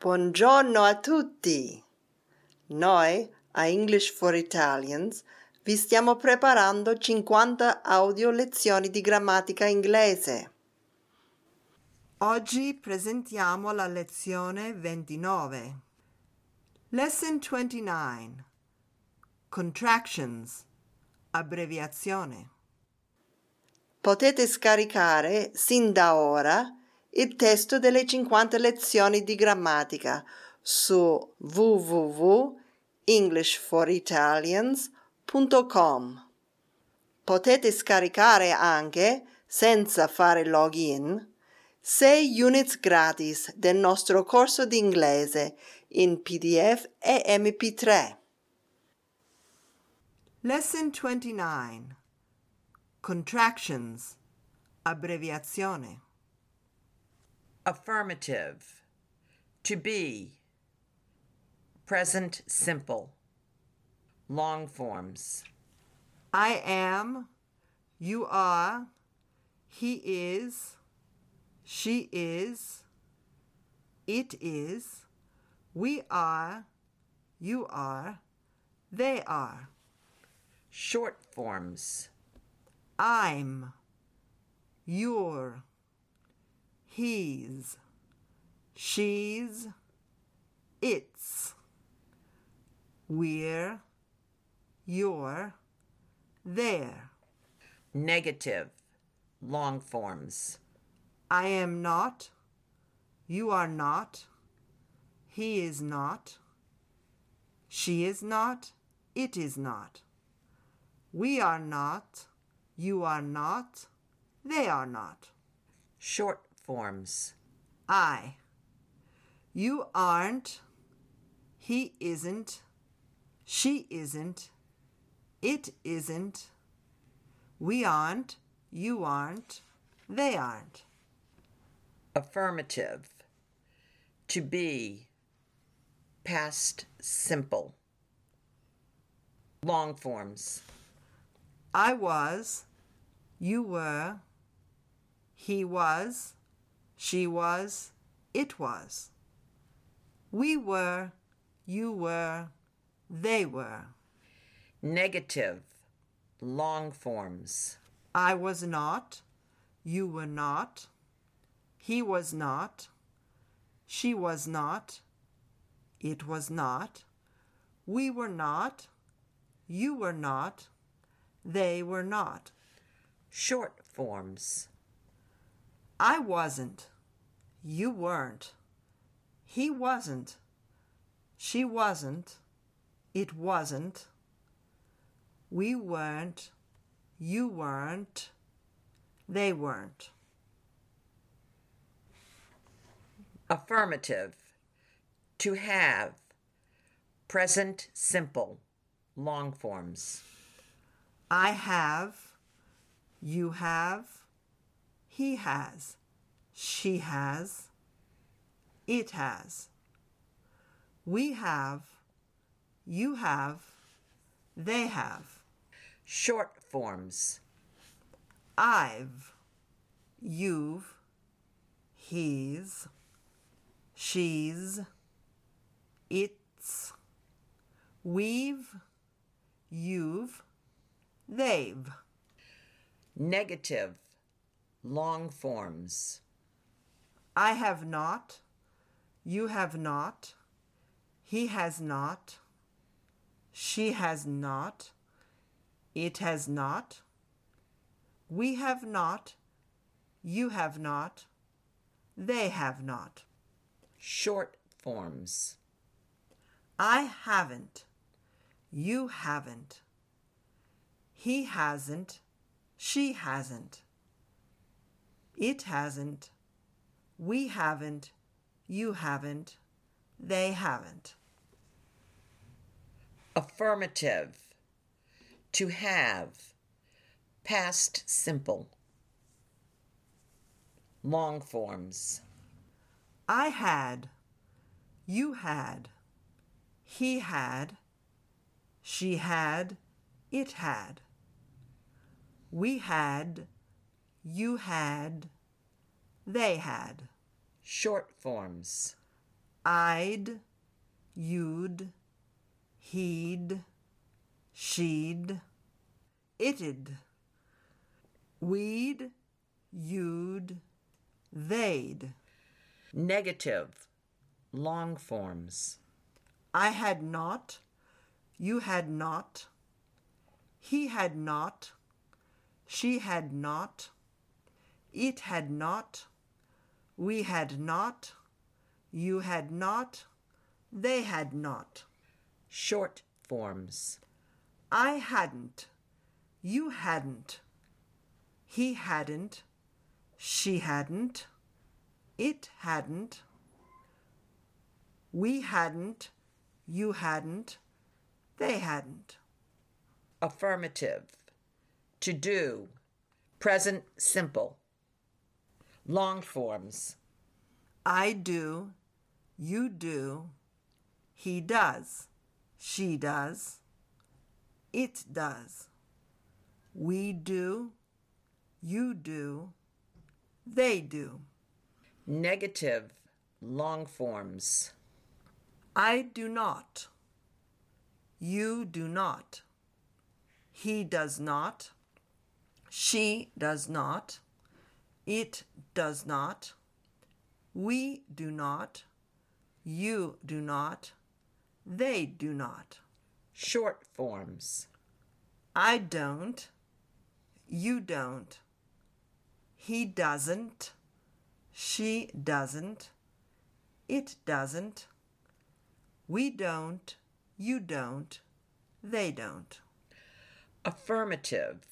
Buongiorno a tutti! Noi, a English for Italians, vi stiamo preparando 50 audio lezioni di grammatica inglese. Oggi presentiamo la lezione 29. Lesson 29. Contractions. Abbreviazione. Potete scaricare sin da ora il testo delle 50 lezioni di grammatica su www.englishforitalians.com. Potete scaricare anche, senza fare login, 6 units gratis del nostro corso di inglese in PDF e MP3. Lesson 29 Contractions Abbreviazione Affirmative. To be. Present simple. Long forms. I am, you are, he is, she is, it is, we are, you are, they are. Short forms. I'm, you're, he's, she's, it's, we're, you're, they're. Negative. Long forms. I am not, you are not, he is not, she is not, it is not. We are not, you are not, they are not. Short forms. I. You aren't. He isn't. She isn't. It isn't. We aren't. You aren't. They aren't. Affirmative. To be. Past simple. Long forms. I was. You were. He was. She was, it was. We were, you were, they were. Negative, long forms. I was not, you were not, he was not, she was not, it was not, we were not, you were not, they were not. Short forms. I wasn't. You weren't. He wasn't. She wasn't. It wasn't. We weren't. You weren't. They weren't. Affirmative. To have. Present simple. Long forms. I have. You have. He has. She has. It has. We have. You have. They have. Short forms. I've. You've. He's. She's. It's. We've. You've. They've. Negative long forms. I have not. You have not. He has not. She has not. It has not. We have not. You have not. They have not. Short forms. I haven't. You haven't. He hasn't. She hasn't. It hasn't. We haven't. You haven't. They haven't. Affirmative. To have. Past simple. Long forms. I had. You had. He had. She had. It had. We had you had, they had. Short forms. I'd, you'd, he'd, she'd, it'd, we'd, you'd, they'd. Negative. Long forms. I had not, you had not, he had not, she had not, it had not, we had not, you had not, they had not. Short forms. I hadn't, you hadn't, he hadn't, she hadn't, it hadn't, we hadn't, you hadn't, they hadn't. Affirmative. To do. Present simple. Long forms. I do, you do, he does, she does, it does, we do, you do, they do. Negative. Long forms. I do not, you do not, he does not, she does not, it does not, we do not, you do not, they do not. Short forms. I don't, you don't, he doesn't, she doesn't, it doesn't, we don't, you don't, they don't. Affirmative.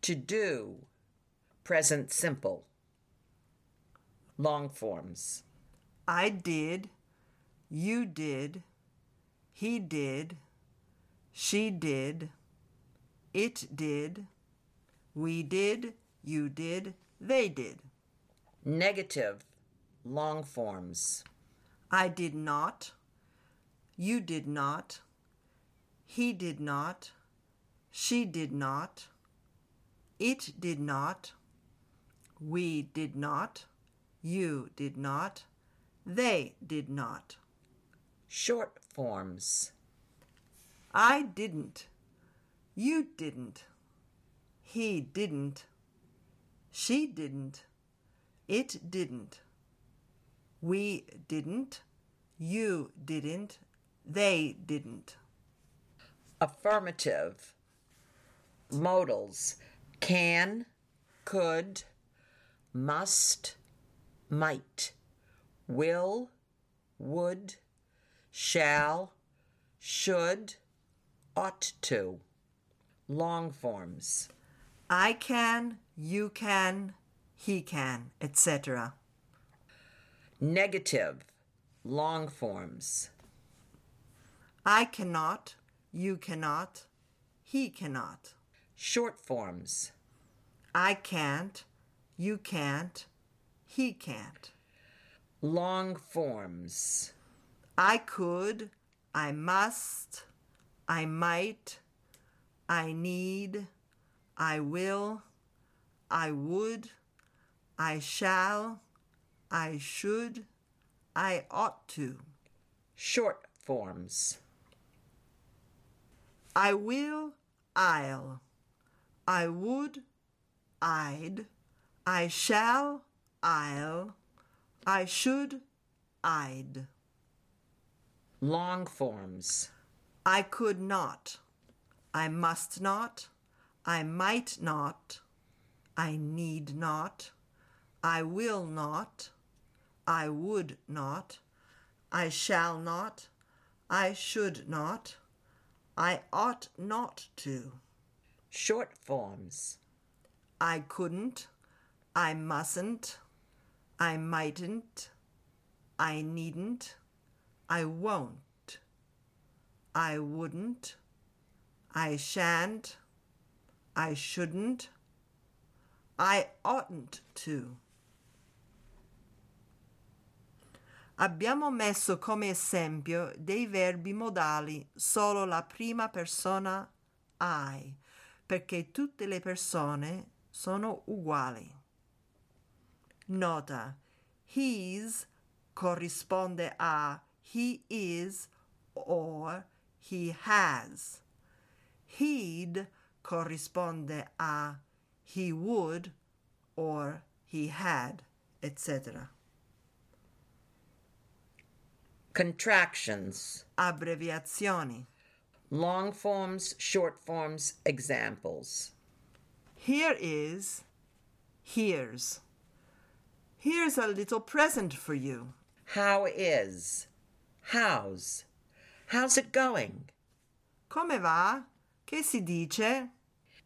To do. Present simple. Long forms. I did, you did, he did, she did, it did, we did, you did, they did. Negative. Long forms. I did not, you did not, he did not, she did not, it did not, we did not, you did not, they did not. Short forms. I didn't, you didn't, he didn't, she didn't, it didn't, we didn't, you didn't, they didn't. Affirmative. Modals. Can, could, must, might, will, would, shall, should, ought to. Long forms. I can, you can, he can, etc. Negative. Long forms. I cannot, you cannot, he cannot. Short forms. I can't, you can't, he can't. Long forms. I could, I must, I might, I need, I will, I would, I shall, I should, I ought to. Short forms. I will, I'll. I would, I'd. I shall, I'll. I should, I'd. Long forms. I could not. I must not. I might not. I need not. I will not. I would not. I shall not. I should not. I ought not to. Short forms. I couldn't. I mustn't. I mightn't. I needn't. I won't. I wouldn't. I shan't. I shouldn't. I oughtn't to. Abbiamo messo come esempio dei verbi modali solo la prima persona I, perché tutte le persone sono uguali. Nota: He's corrisponde a he is or he has. He'd corrisponde a he would or he had, etc. Contractions. Abbreviazioni. Long forms, short forms, examples. Here is, here's. Here's a little present for you. How is? How's? How's it going? Come va? Che si dice?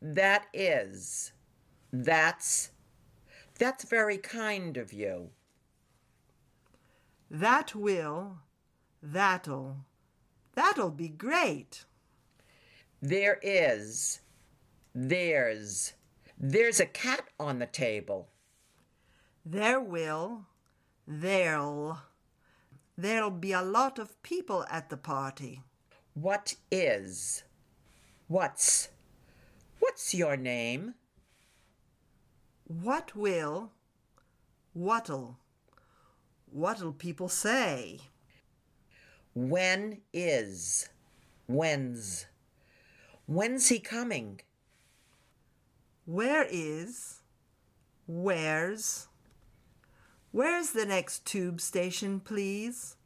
That is. That's. That's very kind of you. That will, that'll, that'll be great. There is. There's. There's a cat on the table. There will, there'll, there'll be a lot of people at the party. What is? What's? What's your name? What will, what'll, what'll people say? When is? When's? When's he coming? Where is, where's, where's the next tube station, please?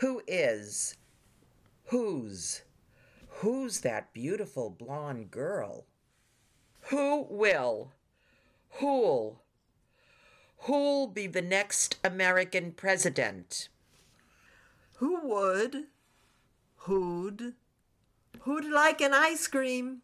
Who is? Whose? Who's that beautiful blonde girl? Who will? Who'll? Who'll be the next American president? Who would, who'd, who'd like an ice cream?